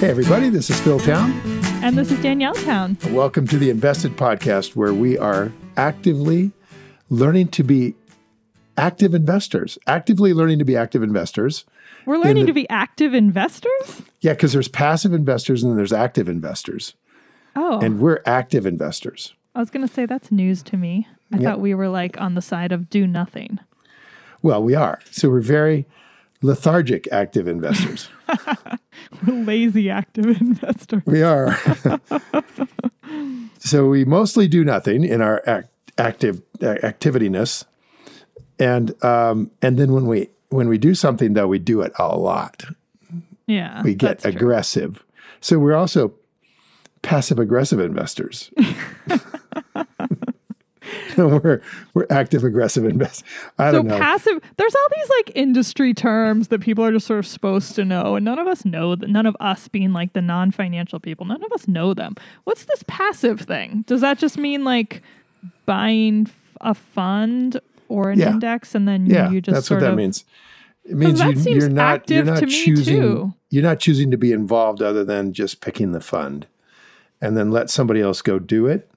Hey, everybody, this is Phil Town. And this is Danielle Town. Welcome to the Invested Podcast, where we are actively learning to be active investors, actively learning to be active investors. We're learning the, to be active investors? Yeah, because there's passive investors and then there's active investors. Oh. And we're active investors. I was going to say that's news to me. I thought we were like on the side of do nothing. Well, we are. So we're very lethargic active investors. We're lazy active investors. We are. so we mostly do nothing in our act, active uh, activityness, and um, and then when we when we do something though, we do it a lot. Yeah, we get aggressive. So we're also passive aggressive investors. we're we're active aggressive invest. I so don't know. passive. There's all these like industry terms that people are just sort of supposed to know, and none of us know that. None of us being like the non-financial people, none of us know them. What's this passive thing? Does that just mean like buying a fund or an yeah. index, and then yeah, you just that's what that of, means. It means you, are not you're not choosing too. you're not choosing to be involved other than just picking the fund, and then let somebody else go do it.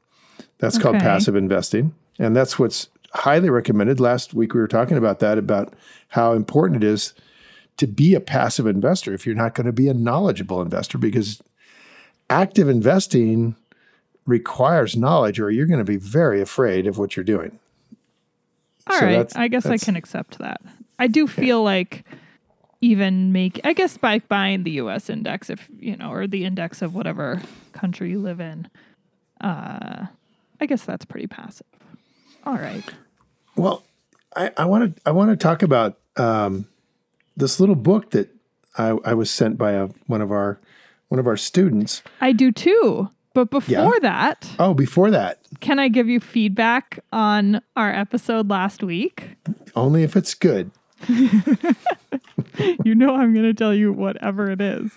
That's okay. called passive investing. And that's what's highly recommended. Last week we were talking about that, about how important it is to be a passive investor if you're not going to be a knowledgeable investor, because active investing requires knowledge or you're going to be very afraid of what you're doing. All so right, I guess I can accept that. I do feel yeah. like even make I guess by buying the US index if you know or the index of whatever country you live in uh I guess that's pretty passive. All right. Well, I want to I want to talk about um, this little book that I, I was sent by a, one of our one of our students. I do too. But before yeah. that, oh, before that, can I give you feedback on our episode last week? Only if it's good. you know, I'm going to tell you whatever it is.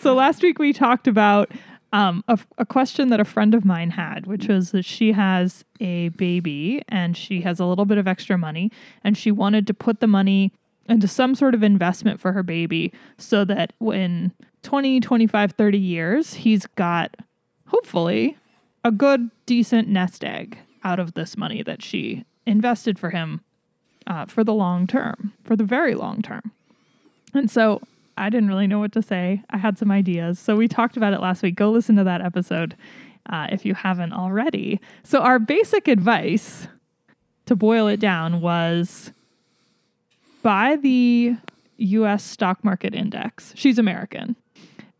So last week we talked about um, a, a, question that a friend of mine had, which was that she has a baby and she has a little bit of extra money and she wanted to put the money into some sort of investment for her baby so that when 20, 25, 30 years, he's got hopefully a good, decent nest egg out of this money that she invested for him uh, for the long term, for the very long term. And so I didn't really know what to say. I had some ideas. So we talked about it last week. Go listen to that episode uh, if you haven't already. So, our basic advice to boil it down was buy the US stock market index. She's American.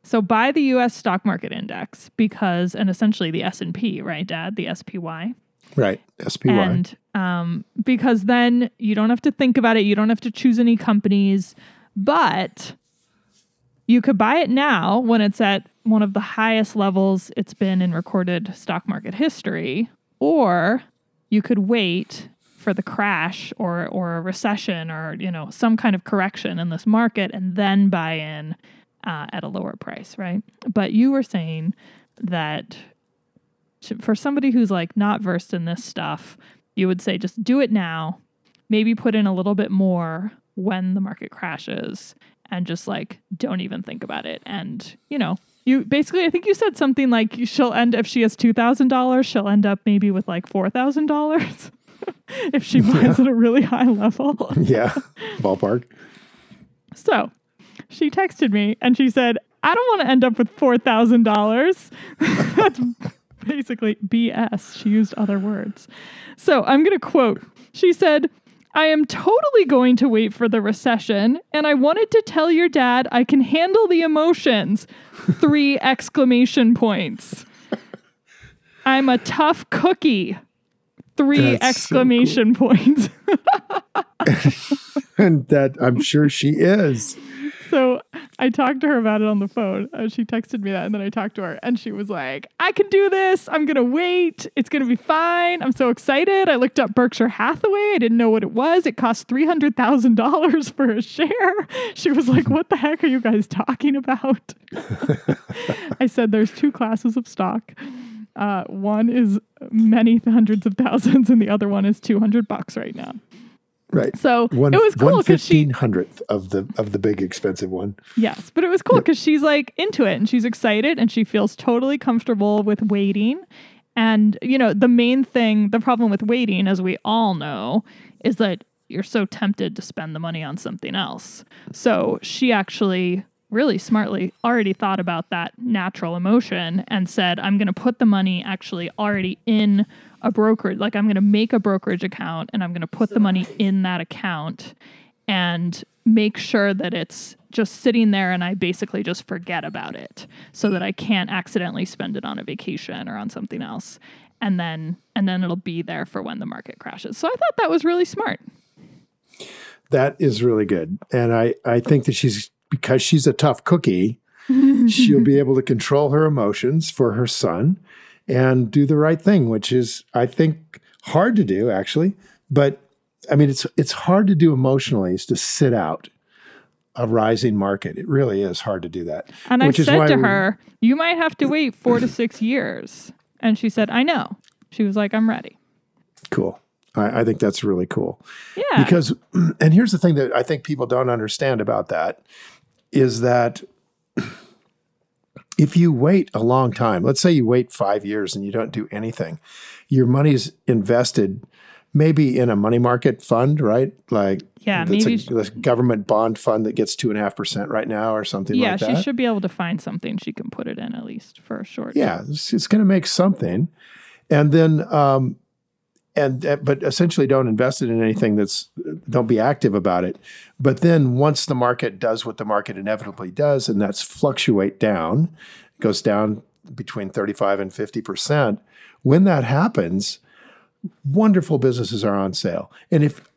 So buy the US stock market index because and essentially the S&P, right dad, the SPY. Right, SPY. And um, because then you don't have to think about it, you don't have to choose any companies, but you could buy it now when it's at one of the highest levels it's been in recorded stock market history, or you could wait for the crash or or a recession or you know some kind of correction in this market and then buy in uh, at a lower price, right? But you were saying that for somebody who's like not versed in this stuff, you would say just do it now, maybe put in a little bit more when the market crashes and just like don't even think about it. And, you know, you basically, I think you said something like she'll end, if she has $2,000, she'll end up maybe with like $4,000 if she buys yeah. at a really high level. yeah, ballpark. So she texted me and she said, I don't want to end up with $4,000. That's basically BS. She used other words. So I'm going to quote. She said, I am totally going to wait for the recession, and I wanted to tell your dad I can handle the emotions. Three exclamation points. I'm a tough cookie. Three That's exclamation so cool. points. and that I'm sure she is. So I talked to her about it on the phone. Uh, she texted me that, and then I talked to her, and she was like, I can do this. I'm to wait. It's to be fine. I'm so excited. I looked up Berkshire Hathaway. I didn't know what it was. It cost $300,000 for a share. She was like, What the heck are you guys talking about? I said, There's two classes of stock. Uh, one is many hundreds of thousands, and the other one is 200 bucks right now. Right. So One, it was cool because she fifteen hundredth of the of the big expensive one. Yes, but it was cool because she's like into it and she's excited and she feels totally comfortable with waiting. And, you know, the main thing, the problem with waiting, as we all know, is that you're so tempted to spend the money on something else. So she actually really smartly already thought about that natural emotion and said, I'm going to put the money actually already in a brokerage. Like, I'm going to make a brokerage account and I'm going to put the money in that account and make sure that it's just sitting there and I basically just forget about it so that I can't accidentally spend it on a vacation or on something else. And then and then it'll be there for when the market crashes. So I thought that was really smart. That is really good. And I, I think that she's because she's a tough cookie, she'll be able to control her emotions for her son and do the right thing, which is I think hard to do actually. But I mean it's it's hard to do emotionally is to sit out a rising market. It really is hard to do that. And I said to we- her, You might have to wait four to six years. And she said, I know. She was like, I'm ready. Cool. I, I think that's really cool. Yeah. Because, and here's the thing that I think people don't understand about that is that if you wait a long time, let's say you wait five years and you don't do anything, your money's invested maybe in a money market fund, right? Like, Yeah, that's maybe a, government bond fund that gets two and a half percent right now or something yeah, like that. Yeah, she should be able to find something she can put it in at least for a short. Yeah, it's, it's going to make something, and then um, and uh, but essentially don't invest it in anything that's don't be active about it. But then once the market does what the market inevitably does, and that's fluctuate down, it goes down between thirty five and fifty percent. When that happens, wonderful businesses are on sale, and if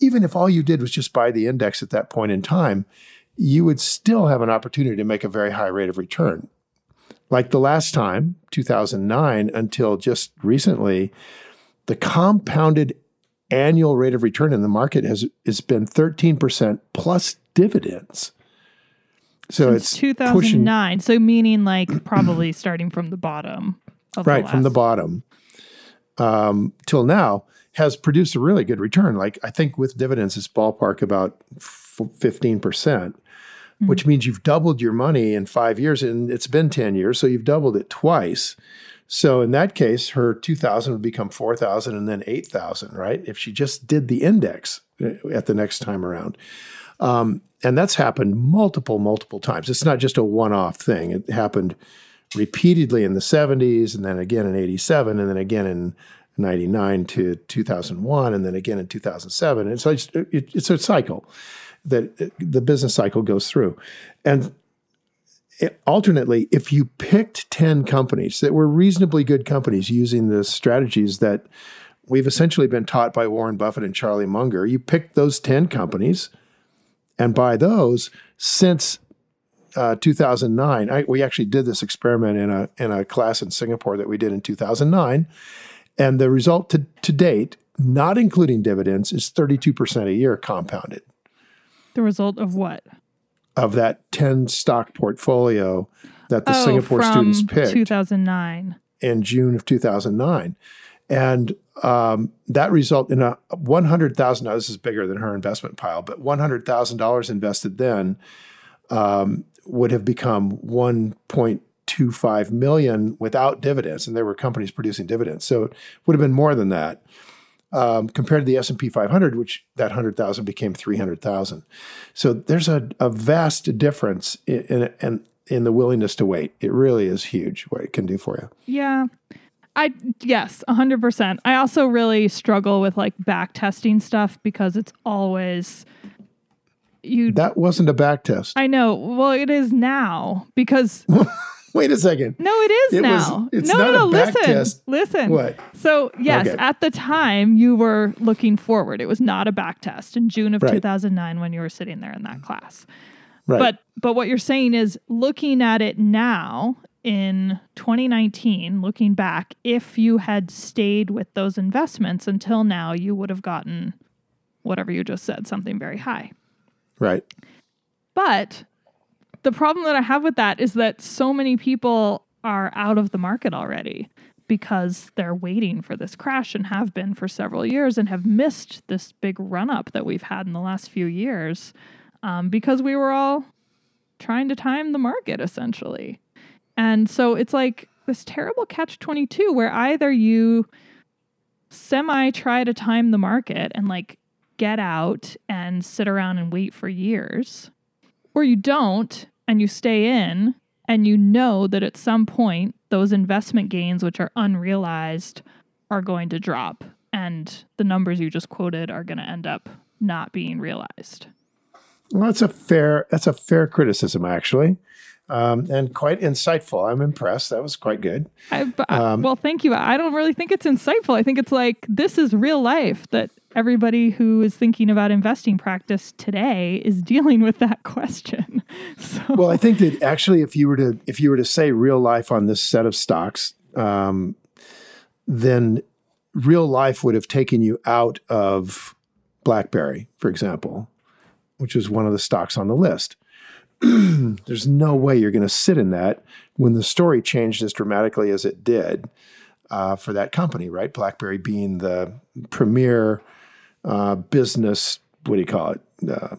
even if all you did was just buy the index at that point in time, you would still have an opportunity to make a very high rate of return like the last time, 2009, until just recently, the compounded annual rate of return in the market has has been 13% plus dividends. So Since it's pushing 2009. So meaning like probably starting from the bottom. Of right from the bottom um, till now has produced a really good return. Like I think with dividends, it's ballpark about fifteen percent, which means you've doubled your money in five years, and it's been ten years, so you've doubled it twice. So in that case, her two thousand would become four thousand, and then eight thousand, right? If she just did the index uh, at the next time around. Um, and that's happened multiple, multiple times. It's not just a one-off thing. It happened repeatedly in the 70s and then again in 87 and then again in 99 to 2001 and then again in 2007 and so it's, it, it's a cycle that the business cycle goes through and alternately if you picked 10 companies that were reasonably good companies using the strategies that we've essentially been taught by Warren Buffett and Charlie Munger you picked those 10 companies and buy those since uh, 2009. I, we actually did this experiment in a in a class in Singapore that we did in 2009, and the result to, to date, not including dividends, is 32% a year compounded The result of what? Of that 10 stock portfolio that the oh, Singapore students picked 2009. in June of 2009. And um, that result in a $100,000, this is bigger than her investment pile, but $100,000 invested then um, would have become 1.25 million without dividends. And there were companies producing dividends. So it would have been more than that. Um, compared to the S&P 500, which that 100,000 became 300,000. So there's a, a vast difference in, in, in, in the willingness to wait. It really is huge what it can do for you. Yeah. I yes, 100%. I also really struggle with like back testing stuff because it's always you That wasn't a back test. I know. Well, it is now because Wait a second. no, it is It was- now. it's no, not no, a no. Listen, test. listen. What? So yes, Okay. at the time you were looking forward. It was not a back test in June of Right. 2009 when you were sitting there in that class. Right. But but what you're saying is looking at it now in 2019, looking back, if you had stayed with those investments until now, you would have gotten whatever you just said, something very high. right. But the problem that I have with that is that so many people are out of the market already. because they're waiting for this crash and have been for several years and have missed this big run up that we've had in the last few years um, because we were all trying to time the market essentially. And so it's like this terrible catch 22 where either you semi try to time the market and like get out and sit around and wait for years, or you don't and you stay in and you know that at some point those investment gains, which are unrealized, are going to drop and the numbers you just quoted are going to end up not being realized. Well, that's a fair that's a fair criticism actually um, and quite insightful. I'm impressed. That was quite good. I, um, well, thank you. I don't really think it's insightful. I think it's like this is real life that everybody who is thinking about investing practice today is dealing with that question. So. Well, I think that actually, if you were to if you were to say real life on this set of stocks, um, then real life would have taken you out of BlackBerry, for example, which was one of the stocks on the list. there's no way you're going to sit in that when the story changed as dramatically as it did uh, for that company, right? BlackBerry being the premier uh, business, what do you call it? Uh,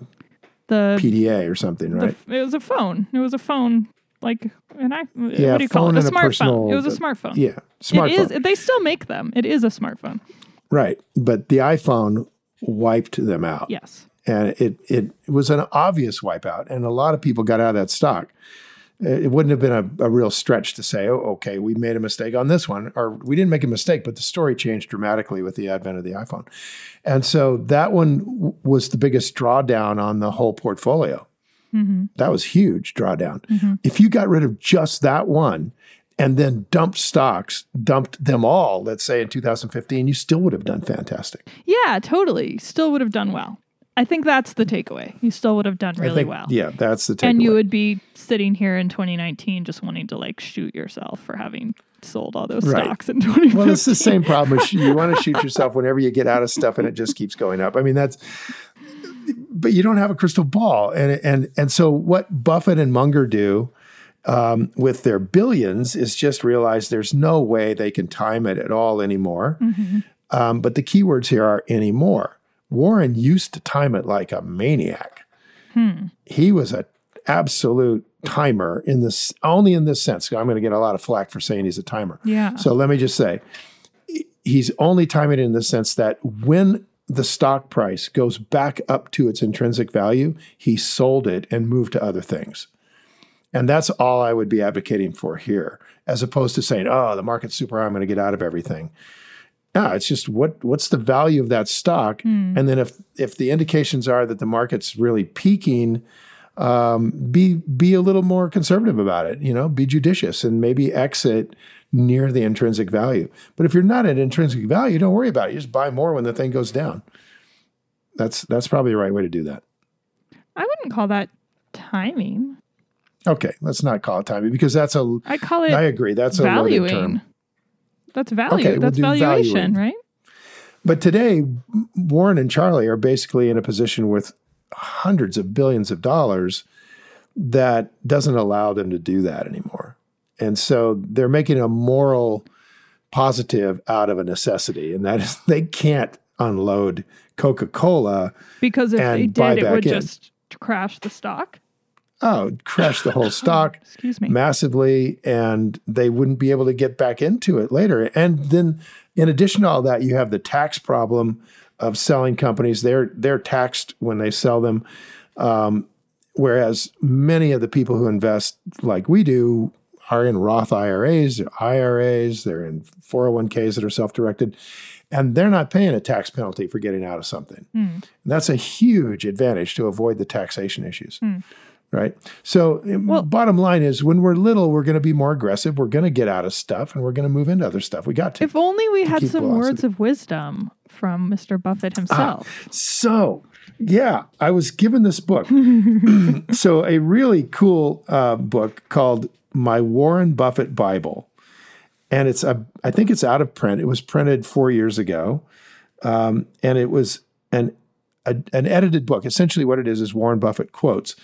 the PDA or something, right? The, it was a phone. It was a phone, like an I. Yeah, what do you call it? A smartphone. It was a smartphone. Yeah, smartphone. It is. They still make them. It is a smartphone. Right, but the iPhone wiped them out. Yes and it it was an obvious wipeout, and a lot of people got out of that stock. It wouldn't have been a, a, real stretch to say, "Oh, okay, we made a mistake on this one," or we didn't make a mistake, but the story changed dramatically with the advent of the iPhone, and so that one w- was the biggest drawdown on the whole portfolio. Mm-hmm. That was huge drawdown. Mm-hmm. If you got rid of just that one, and then dumped stocks, dumped them all, let's say in 2015, you still would have done fantastic. Yeah, totally. Still would have done well. I think that's the takeaway. You still would have done really think, well. Yeah, that's the takeaway. And you would be sitting here in 2019 just wanting to like shoot yourself for having sold all those right. stocks in 2015. Well, it's the same problem. you want to shoot yourself whenever you get out of stuff and it just keeps going up. I mean, that's but you don't have a crystal ball. And and and so what Buffett and Munger do um, with their billions is just realize there's no way they can time it at all anymore. Mm-hmm. Um, but the keywords here are anymore. Warren used to time it like a maniac. Hmm. He was an absolute timer in this only in this sense. I'm going to get a lot of flack for saying he's a timer. Yeah. So let me just say he's only timing it in the sense that when the stock price goes back up to its intrinsic value, he sold it and moved to other things. And that's all I would be advocating for here, as opposed to saying, oh, the market's super high, I'm going to get out of everything. Yeah, it's just what what's the value of that stock, mm. and then if if the indications are that the market's really peaking, um, be be a little more conservative about it. You know, be judicious and maybe exit near the intrinsic value. But if you're not at intrinsic value, don't worry about it. You just buy more when the thing goes down. That's that's probably the right way to do that. I wouldn't call that timing. Okay, let's not call it timing because that's a. I call it. I agree. That's valuing. a loaded term. That's value. Okay, That's we'll valuation, valuing. right? But today, Warren and Charlie are basically in a position with hundreds of billions of dollars that doesn't allow them to do that anymore. And so they're making a moral positive out of a necessity, and that is they can't unload Coca Cola because if they did, it would in. just crash the stock oh, crash the whole stock Excuse me. massively, and they wouldn't be able to get back into it later. And then, in addition to all that, you have the tax problem of selling companies. They're they're taxed when they sell them, um, whereas many of the people who invest like we do are in Roth IRAs, IRAs. They're in 401ks that are self-directed. And they're not paying a tax penalty for getting out of something. Mm. that's a huge advantage to avoid the taxation issues. Mm right? So, um, well, bottom line is when we're little, we're going to be more aggressive. We're going to get out of stuff and we're going to move into other stuff. We got to. If only we had some velocity. words of wisdom from Mr. Buffett ah, himself. Ah, so, yeah, I was given this book. so, a really cool uh, book called My Warren Buffett Bible. And it's a, I think it's out of print. It was printed four years ago. Um, and it was an, a, an edited book. Essentially, what it is is Warren Buffett quotes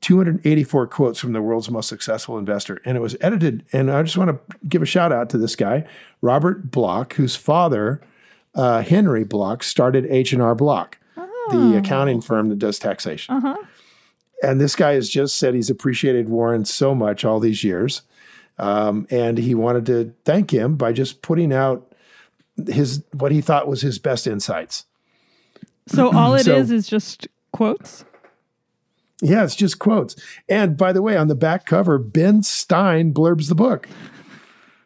284 quotes from the world's most successful investor. And it was edited. And I just want to give a shout out to this guy, Robert Bloch, whose father, uh, Henry Bloch, started H&R Block, oh. the accounting firm that does taxation. Uh-huh. And this guy has just said he's appreciated Warren so much all these years. Um, and he wanted to thank him by just putting out his what he thought was his best insights. So all it so, is is just quotes. Yeah, it's just quotes. And by the way, on the back cover, Ben Stein blurbs the book,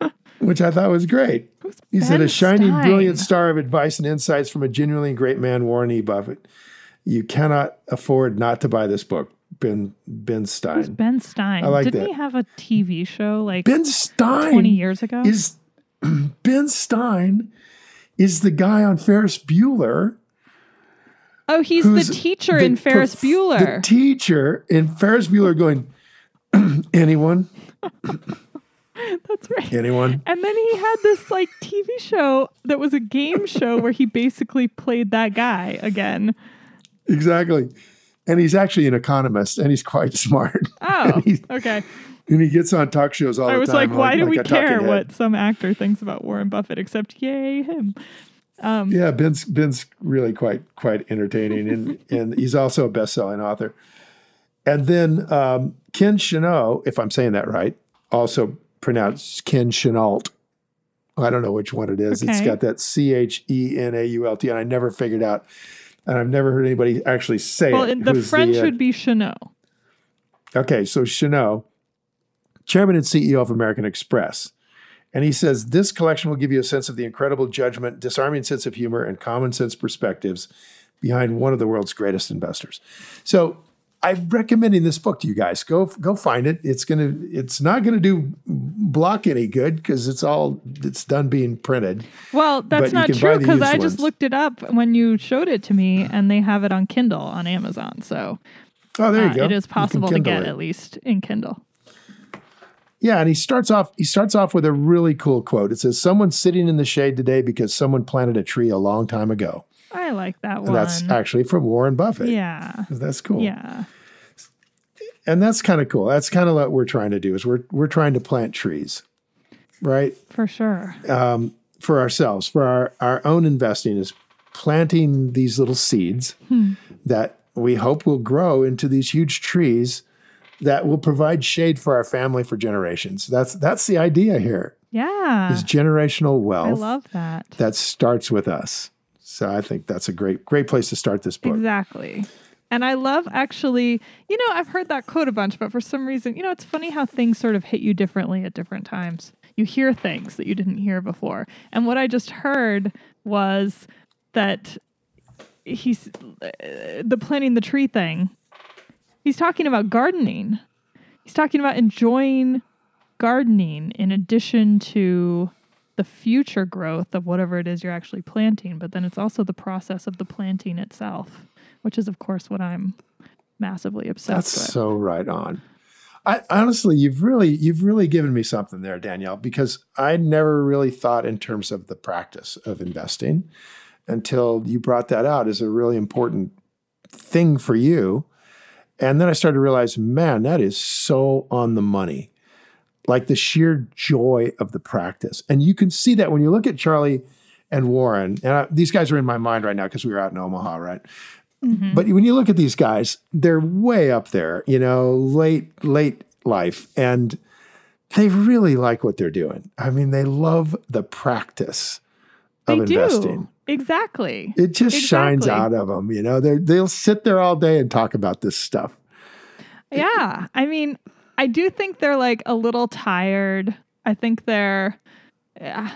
which I thought was great. Who's he ben said, "A shining, Stein? brilliant star of advice and insights from a genuinely great man, Warren E. Buffett. You cannot afford not to buy this book." Ben Ben Stein. Who's Ben Stein? I like Didn't that. he have a TV show like Ben Stein twenty years ago? Is Ben Stein is the guy on Ferris Bueller Oh, he's the teacher the in Ferris prof- Bueller. The teacher in Ferris Bueller going, anyone? That's right. Anyone? And then he had this like TV show that was a game show where he basically played that guy again. Exactly. And he's actually an economist and he's quite smart. Oh, and okay. And he gets on talk shows all I the time. I was like, why like, do like we care what some actor thinks about Warren Buffett except yay him? Um, yeah, Ben's Ben's really quite quite entertaining, and and he's also a best selling author. And then um, Ken Chenault, if I'm saying that right, also pronounced Ken Chenault. I don't know which one it is. Okay. It's got that C H E N A U L T, and I never figured out, and I've never heard anybody actually say well, it. Well, the French the, uh, would be Chenault. Okay, so Chenault, chairman and CEO of American Express. And he says this collection will give you a sense of the incredible judgment, disarming sense of humor, and common sense perspectives behind one of the world's greatest investors. So I'm recommending this book to you guys. Go go find it. It's gonna it's not gonna do Bloch any good because it's all it's done being printed. Well, that's not true because I just looked it up when you showed it to me, and they have it on Kindle on Amazon. So oh, there you uh, go. It is possible to get it. at least in Kindle. Yeah, and he starts off he starts off with a really cool quote. It says, "Someone's sitting in the shade today because someone planted a tree a long time ago." I like that one. And that's actually from Warren Buffett. Yeah, that's cool. Yeah, and that's kind of cool. That's kind of what we're trying to do. Is we're we're trying to plant trees, right? For sure. Um, for ourselves, for our our own investing is planting these little seeds hmm. that we hope will grow into these huge trees that will provide shade for our family for generations. That's that's the idea here. Yeah. Is generational wealth. I love that. That starts with us. So I think that's a great great place to start this book. Exactly. And I love actually, you know, I've heard that quote a bunch, but for some reason, you know, it's funny how things sort of hit you differently at different times. You hear things that you didn't hear before. And what I just heard was that he's uh, the planting the tree thing He's talking about gardening. He's talking about enjoying gardening in addition to the future growth of whatever it is you're actually planting, but then it's also the process of the planting itself, which is, of course, what I'm massively obsessed That's with. so right on. I honestly, you've really, you've really given me something there, Danielle, because I never really thought in terms of the practice of investing until you brought that out as a really important thing for you. And then I started to realize, man, that is so on the money. Like the sheer joy of the practice. And you can see that when you look at Charlie and Warren. And I, these guys are in my mind right now because we were out in Omaha, right? Mm-hmm. But when you look at these guys, they're way up there, you know, late, late life. And they really like what they're doing. I mean, they love the practice of they investing. Do. Exactly. It just exactly. shines out of them. You know, they they'll sit there all day and talk about this stuff. Yeah. I mean, I do think they're like a little tired. I think they're yeah,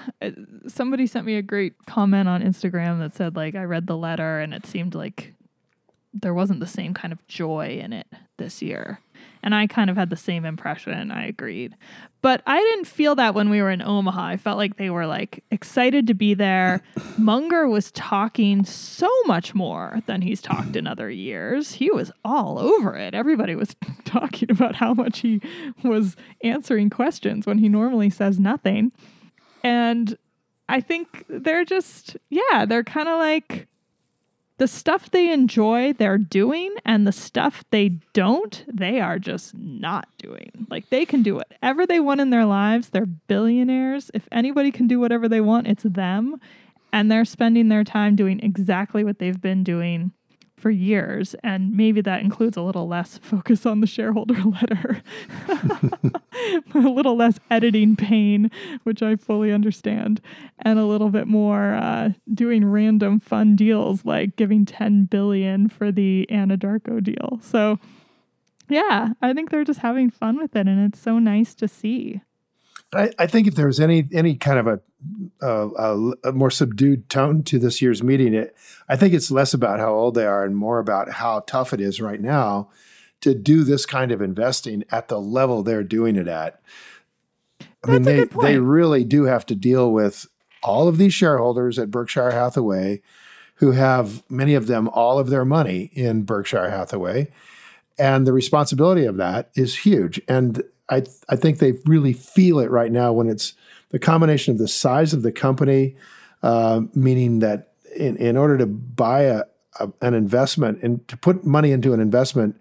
somebody sent me a great comment on Instagram that said like I read the letter and it seemed like there wasn't the same kind of joy in it this year. And I kind of had the same impression. I agreed. But I didn't feel that when we were in Omaha. I felt like they were like excited to be there. Munger was talking so much more than he's talked in other years. He was all over it. Everybody was talking about how much he was answering questions when he normally says nothing. And I think they're just, yeah, they're kind of like the stuff they enjoy, they're doing, and the stuff they don't, they are just not doing. Like they can do whatever they want in their lives. They're billionaires. If anybody can do whatever they want, it's them. And they're spending their time doing exactly what they've been doing for years. And maybe that includes a little less focus on the shareholder letter, a little less editing pain, which I fully understand, and a little bit more uh, doing random fun deals like giving 10 billion for the Anadarko deal. So, yeah, I think they're just having fun with it, and it's so nice to see. I, I think if there's any any kind of a, a, a, more subdued tone to this year's meeting, it, I think it's less about how old they are and more about how tough it is right now to do this kind of investing at the level they're doing it at. I That's mean, they they really do have to deal with all of these shareholders at Berkshire Hathaway, who have many of them all of their money in Berkshire Hathaway, and the responsibility of that is huge. And I I think they really feel it right now when it's the combination of the size of the company, uh, meaning that in, in order to buy a, a, an investment and to put money into an investment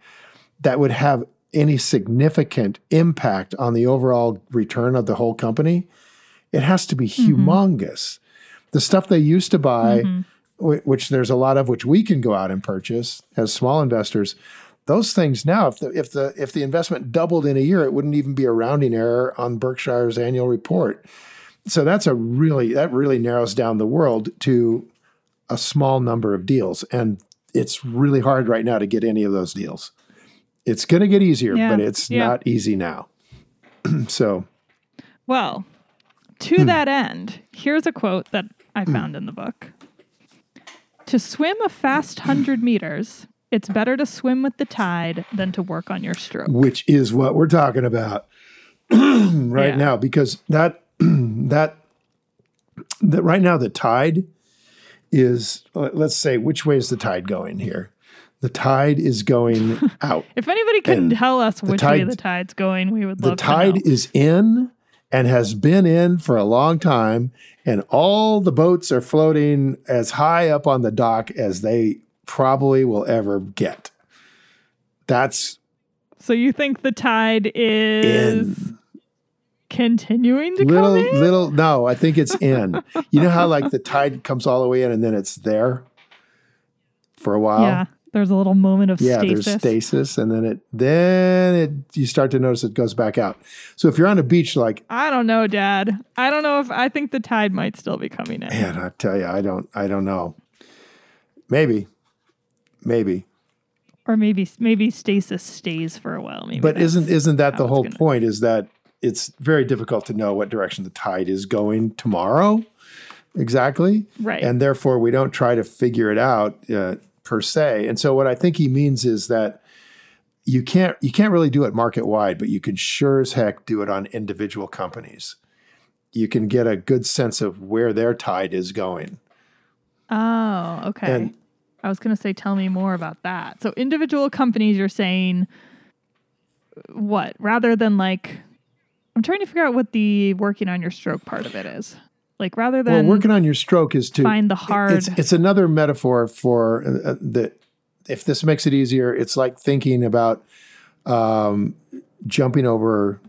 that would have any significant impact on the overall return of the whole company, it has to be mm-hmm. humongous. The stuff they used to buy, mm-hmm. which there's a lot of, which we can go out and purchase as small investors, those things now, if the if the if the investment doubled in a year, it wouldn't even be a rounding error on Berkshire's annual report. So that's a really that really narrows down the world to a small number of deals, and it's really hard right now to get any of those deals. It's going to get easier, yeah. but it's yeah. not easy now. so, well, to hmm. that end, here's a quote that I hmm. found in the book. To swim a fast 100 meters, it's better to swim with the tide than to work on your stroke. Which is what we're talking about right yeah. now, because that that that right now the tide is let's say which way is the tide going here? The tide is going out. if anybody can tell us which tide, way the tide's going, we would love to. The tide is in and has been in for a long time, and all the boats are floating as high up on the dock as they probably will ever get. That's so you think the tide is in. continuing to little, come in? Little, no, I think it's in. you know how like the tide comes all the way in and then it's there for a while. Yeah, there's a little moment of yeah, stasis. there's stasis, and then it then it you start to notice it goes back out. So if you're on a beach, like I don't know, Dad, I don't know if I think the tide might still be coming in. Man, I tell you, I don't, I don't know. Maybe, Maybe. Or maybe maybe stasis stays for a while. Maybe but isn't isn't that the whole gonna... point? Is that it's very difficult to know what direction the tide is going tomorrow, exactly, right? And therefore, we don't try to figure it out uh, per se. And so, what I think he means is that you can't you can't really do it market wide, but you can sure as heck do it on individual companies. You can get a good sense of where their tide is going. Oh, okay. And I was going to say, tell me more about that. So, individual companies, you're saying what rather than like, I'm trying to figure out what the working on your stroke part of it is. Like, rather than well, working on your stroke is to find the hard. It's, it's another metaphor for uh, uh, the. If this makes it easier, it's like thinking about um, jumping over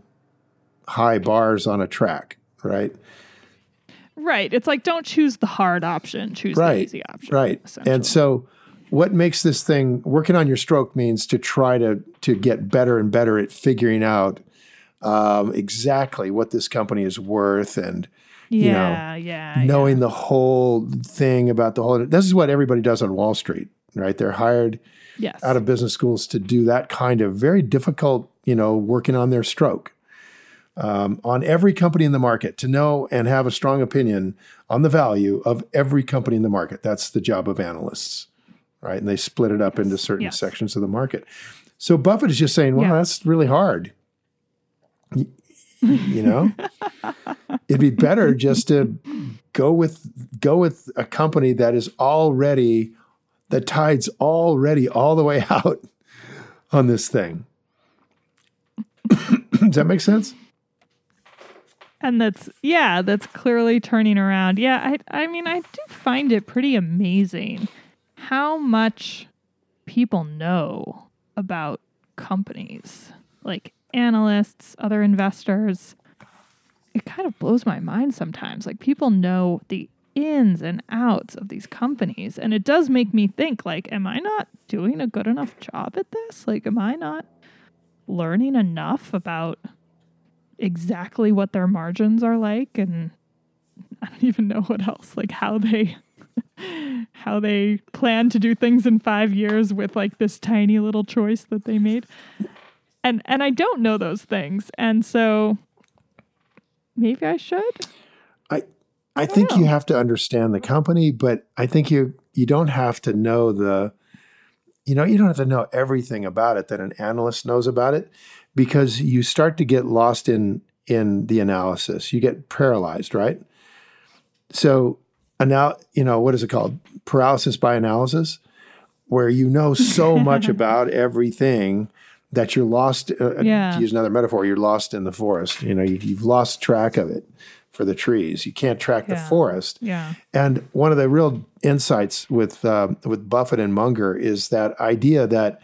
high bars on a track, right? Right. It's like don't choose the hard option, choose right. the easy option. Right. And so what makes this thing working on your stroke means to try to to get better and better at figuring out um, exactly what this company is worth and yeah, you know, yeah, knowing yeah. the whole thing about the whole this is what everybody does on Wall Street, right? They're hired yes. out of business schools to do that kind of very difficult, you know, working on their stroke um, on every company in the market to know and have a strong opinion on the value of every company in the market. That's the job of analysts, right? And they split it up into certain yes. sections of the market. So Buffett is just saying, well, yeah. that's really hard. You, you know, it'd be better just to go with go with a company that is already the tide's already all the way out on this thing. Does that make sense? And that's yeah that's clearly turning around yeah i i mean i do find it pretty amazing how much people know about companies, like analysts, other investors. It kind of blows my mind sometimes. Like people know the ins and outs of these companies. And it does make me think like, am I not doing a good enough job at this? Like, am I not learning enough about exactly what their margins are like and I don't even know what else, like how they how they plan to do things in 5 years with like this tiny little choice that they made. And and I don't know those things. And so maybe I should. I I think you have to understand the company, but I think you you don't have to know the you know, you don't have to know everything about it that an analyst knows about it because you start to get lost in in the analysis. You get paralyzed, right? So, now you know what is it called? Paralysis by analysis, where you know so much about everything that you're lost. Uh, yeah. To use another metaphor, you're lost in the forest. You know, you, you've lost track of it for the trees. You can't track Yeah. the forest. Yeah. And one of the real insights with uh, with Buffett and Munger is that idea that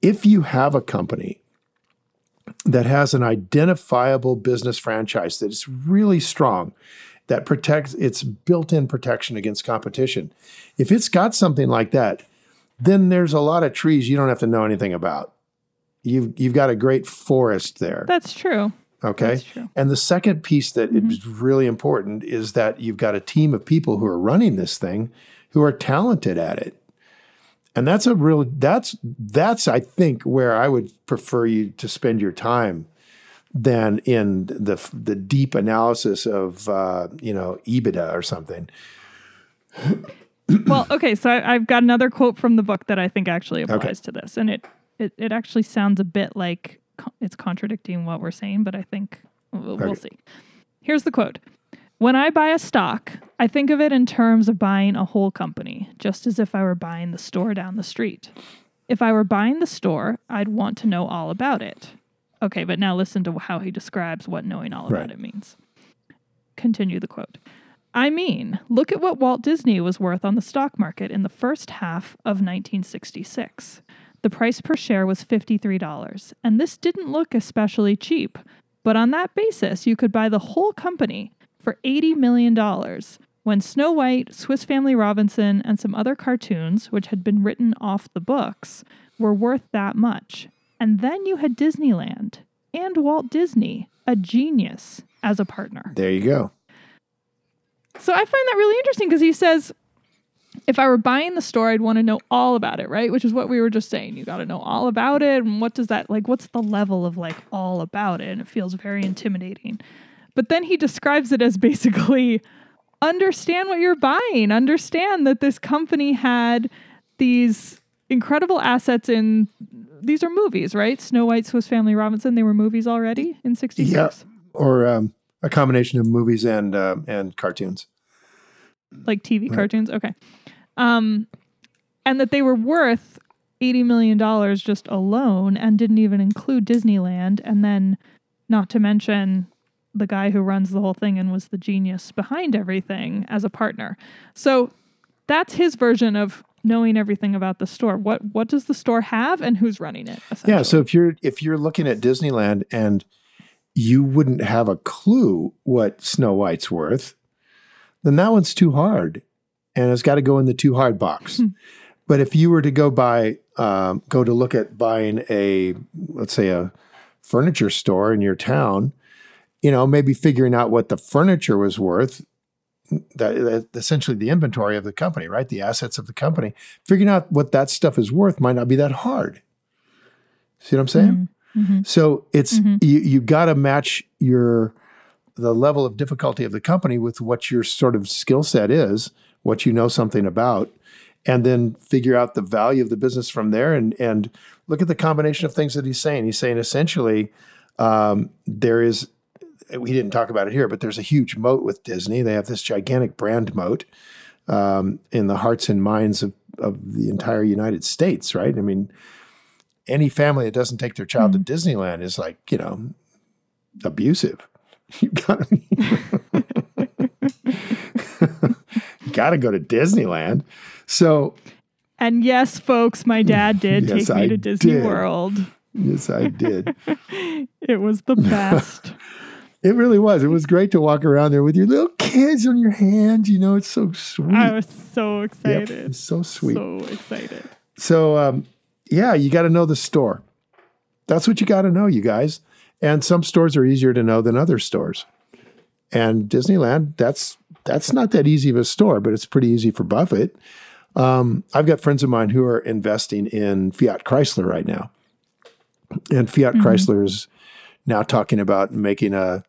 if you have a company that has an identifiable business franchise that is really strong, that protects its built-in protection against competition, if it's got something like that, then there's a lot of trees you don't have to know anything about. You've you've got a great forest there. That's true. Okay. That's true. And the second piece that mm-hmm. is really important is that you've got a team of people who are running this thing who are talented at it. And that's a real that's that's I think where I would prefer you to spend your time than in the the deep analysis of uh, you know EBITDA or something. well, okay, so I, I've got another quote from the book that I think actually applies to this, and it, it it actually sounds a bit like it's contradicting what we're saying, but I think we'll, we'll see. Here's the quote: "When I buy a stock, I think of it in terms of buying a whole company, just as if I were buying the store down the street. If I were buying the store, I'd want to know all about it." Okay, but now listen to how he describes what knowing all about Right. it means. Continue the quote. I mean, look at what Walt Disney was worth on the stock market in the first half of 1966. The price per share was $53, and this didn't look especially cheap. But on that basis, you could buy the whole company for $80 million when Snow White, Swiss Family Robinson, and some other cartoons, which had been written off the books, were worth that much. And then you had Disneyland and Walt Disney, a genius, as a partner. There you go. So I find that really interesting because he says, if I were buying the store, I'd want to know all about it, right? Which is what we were just saying. You got to know all about it. And what does that, like, what's the level of like all about it? And it feels very intimidating. But then he describes it as basically understand what you're buying, understand that this company had these incredible assets in these are movies, right? Snow White, Swiss Family Robinson, they were movies already in 66. Yeah. Or um, a combination of movies and uh, and cartoons. like TV Right. cartoons. Okay. Um, and that they were worth $80 million just alone and didn't even include Disneyland. And then, not to mention, the guy who runs the whole thing and was the genius behind everything as a partner. So that's his version of knowing everything about the store. What what does the store have and who's running it? Yeah. So if you're if you're looking at Disneyland and you wouldn't have a clue what Snow White's worth, then that one's too hard, and it's got to go in the too hard box. Hmm. but if you were to go buy, um, go to look at buying a, let's say a furniture store in your town, you know, maybe figuring out what the furniture was worth. That, that essentially the inventory of the company, right? The assets of the company. Figuring out what that stuff is worth might not be that hard. See what I'm saying? Mhm. So it's Mhm. you you got to match your the level of difficulty of the company with what your sort of skill set is, what you know something about, and then figure out the value of the business from there and and look at the combination of things that he's saying. He's saying essentially um, there is we didn't talk about it here, but there's a huge moat with Disney. They have this gigantic brand moat um, in the hearts and minds of, of the entire United States, right? I mean, any family that doesn't take their child to Disneyland is like, you know, abusive. You got got to go to Disneyland. So And yes, folks, my dad did Yes, take me I to Disney did. World. Yes, I did. It was the best. It really was. It was great to walk around there with your little kids on your hands. You know, it's so sweet. I was so Yep, excited. so sweet. So excited. So, um, yeah, you got to know the store. That's what you got to know, you guys. And some stores are easier to know than other stores. And Disneyland, that's that's not that easy of a store, but it's pretty easy for Buffett. Um, I've got friends of mine who are investing in Fiat Chrysler right now, and Fiat Chrysler is now talking about making a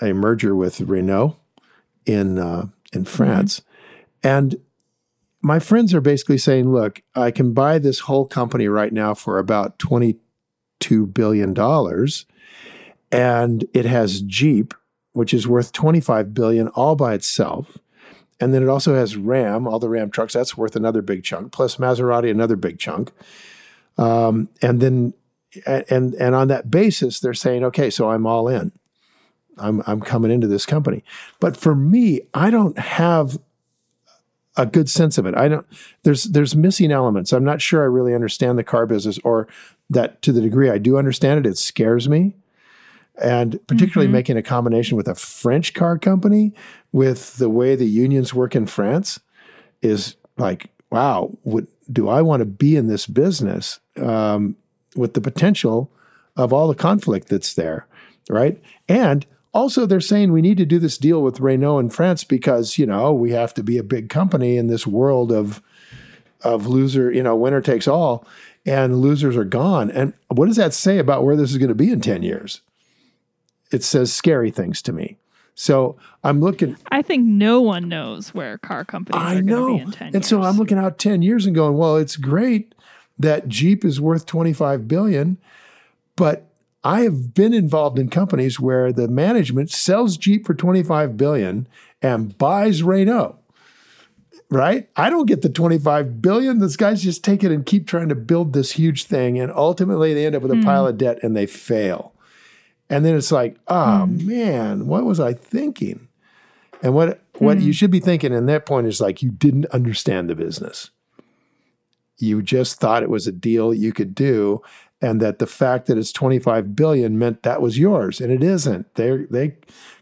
a merger with Renault in uh, in France, and my friends are basically saying, look, I can buy this whole company right now for about $22 billion. And it has Jeep, which is worth 25 billion all by itself. And then it also has Ram, all the Ram trucks. That's worth another big chunk, plus Maserati, another big chunk. Um, and then, and and on that basis, they're saying, okay, so I'm all in. I'm I'm coming into this company. But for me, I don't have a good sense of it. I don't there's there's missing elements. I'm not sure I really understand the car business or that to the degree I do understand it, it scares me. And particularly making a combination with a French car company with the way the unions work in France is like, wow, would, do I want to be in this business um, with the potential of all the conflict that's there, right? And also, they're saying we need to do this deal with Renault in France because you know we have to be a big company in this world of of loser, you know, winner takes all, and losers are gone. And what does that say about where this is going to be in ten years? It says scary things to me. So I'm looking. I think no one knows where car companies I are going to be in 10 and so. I'm looking out ten years and going, well, it's great that Jeep is worth 25 billion, but I have been involved in companies where the management sells Jeep for 25 billion and buys Renault. Right? I don't get the 25 billion. Those guys just take it and keep trying to build this huge thing. And ultimately they end up with a hmm. pile of debt and they fail. And then it's like, oh man, what was I thinking? And what what you hmm. should be thinking in that point is like you didn't understand the business. You just thought it was a deal you could do and that the fact that it's 25 billion meant that was yours and it isn't. They they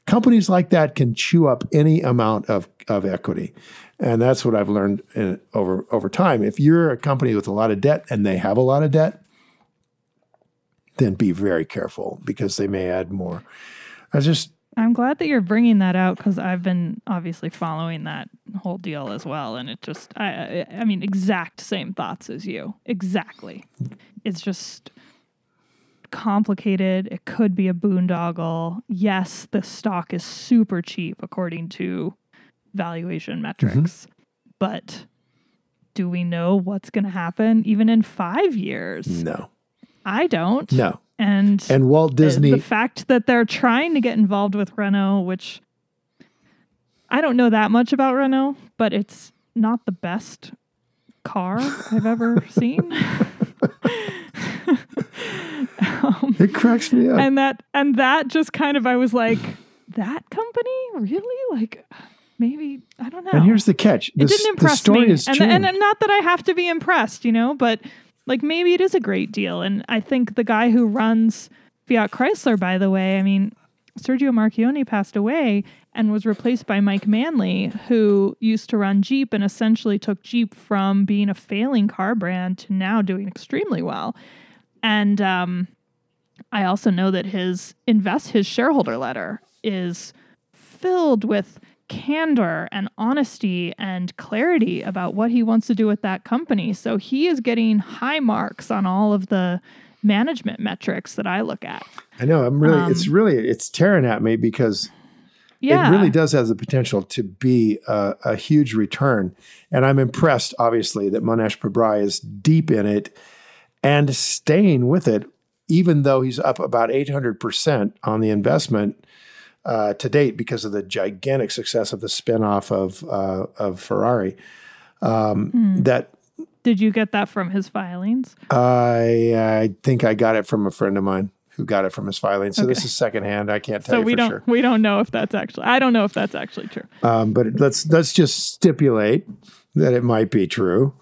companies like that can chew up any amount of of equity. And that's what I've learned in, over over time. If you're a company with a lot of debt and they have a lot of debt, then be very careful because they may add more. I just I'm glad that you're bringing that out because I've been obviously following that whole deal as well, and it just, I, I, I mean, exact same thoughts as you. Exactly. It's just complicated. It could be a boondoggle. Yes, the stock is super cheap according to valuation mm-hmm. metrics, but do we know what's going to happen even in five years? no. I don't. No. And And Walt Disney the fact that they're trying to get involved with Renault, which I don't know that much about Renault, but it's not the best car I've ever seen. um, it cracks me up. and that and that just kind of I was like, that company really like maybe I don't know. And here's the catch: the, it didn't the impress story me, has and, changed. and not that I have to be impressed, you know, but like maybe it is a great deal. And I think the guy who runs Fiat Chrysler, by the way, I mean, Sergio Marchionne passed away and was replaced by Mike Manley, who used to run Jeep and essentially took Jeep from being a failing car brand to now doing extremely well. And um, I also know that his invest his shareholder letter is filled with candor and honesty and clarity about what he wants to do with that company. So he is getting high marks on all of the management metrics that I look at. I know. I'm really. Um, it's really. It's tearing at me because Yeah. it really does have the potential to be a, a huge return. And I'm impressed, obviously, that Mohnish Pabrai is deep in it and staying with it, even though he's up about 800% on the investment uh, to date because of the gigantic success of the spinoff of, uh, of Ferrari. Um, Hmm. That Did you get that from his filings? I, I think I got it from a friend of mine who got it from his filing. So this is secondhand. I can't tell So you we for don't sure. we don't know if that's actually I don't know if that's actually true. Um, but let's let's just stipulate that it might be true.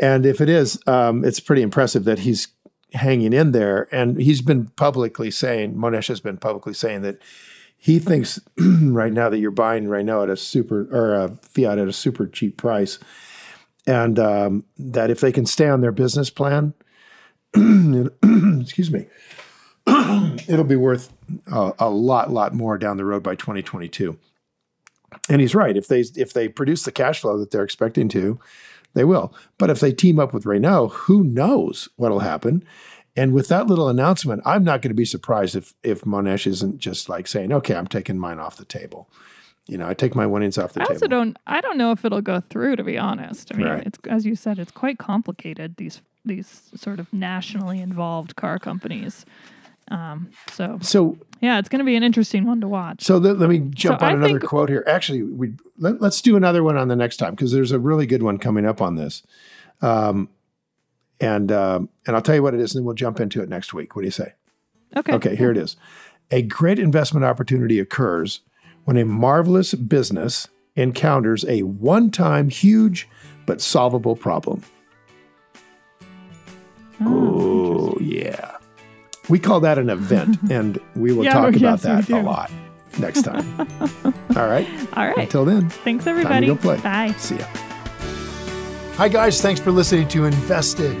And if it is, um, it's pretty impressive that he's hanging in there. And he's been publicly saying, Mohnish has been publicly saying that he thinks right now that you're buying right now at a super or a fiat at a super cheap price, and um, that if they can stay on their business plan, excuse me, it'll be worth a, a lot, lot more down the road by 2022. And he's right. If they if they produce the cash flow that they're expecting to, they will. But if they team up with Renault, who knows what'll happen? And with that little announcement, I'm not going to be surprised if if Mohnish isn't just like saying, "Okay, I'm taking mine off the table." You know, I take my winnings off the I table. I also don't. I don't know if it'll go through. To be honest, I mean, Right. it's as you said, it's quite complicated. These these sort of nationally involved car companies. Um, so So yeah, it's going to be an interesting one to watch. So let, let me jump So on I another quote here. Actually, we let, us do another one on the next time because there's a really good one coming up on this. Um, and um, and I'll tell you what it is, and then we'll jump into it next week. What do you say? Okay. Okay, here it is. A great investment opportunity occurs when a marvelous business encounters a one-time huge but solvable problem. Oh, yeah. We call that an event, and we will Yeah, talk about yes, that a lot next time. All right. All right. Until then, Thanks, everybody. go play. Bye. See ya. Hi, guys. Thanks for listening to Invested.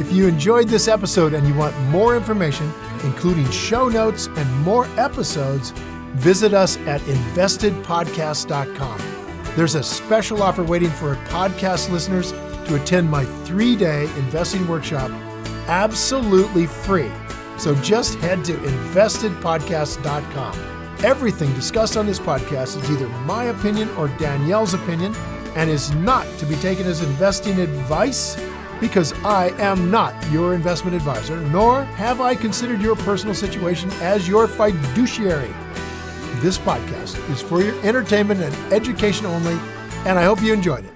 If you enjoyed this episode and you want more information, including show notes and more episodes, visit us at investedpodcast.com. There's a special offer waiting for podcast listeners to attend my three day investing workshop absolutely free. So just head to investedpodcast.com. Everything discussed on this podcast is either my opinion or Danielle's opinion and is not to be taken as investing advice because I am not your investment advisor, nor have I considered your personal situation as your fiduciary. This podcast is for your entertainment and education only, and I hope you enjoyed it.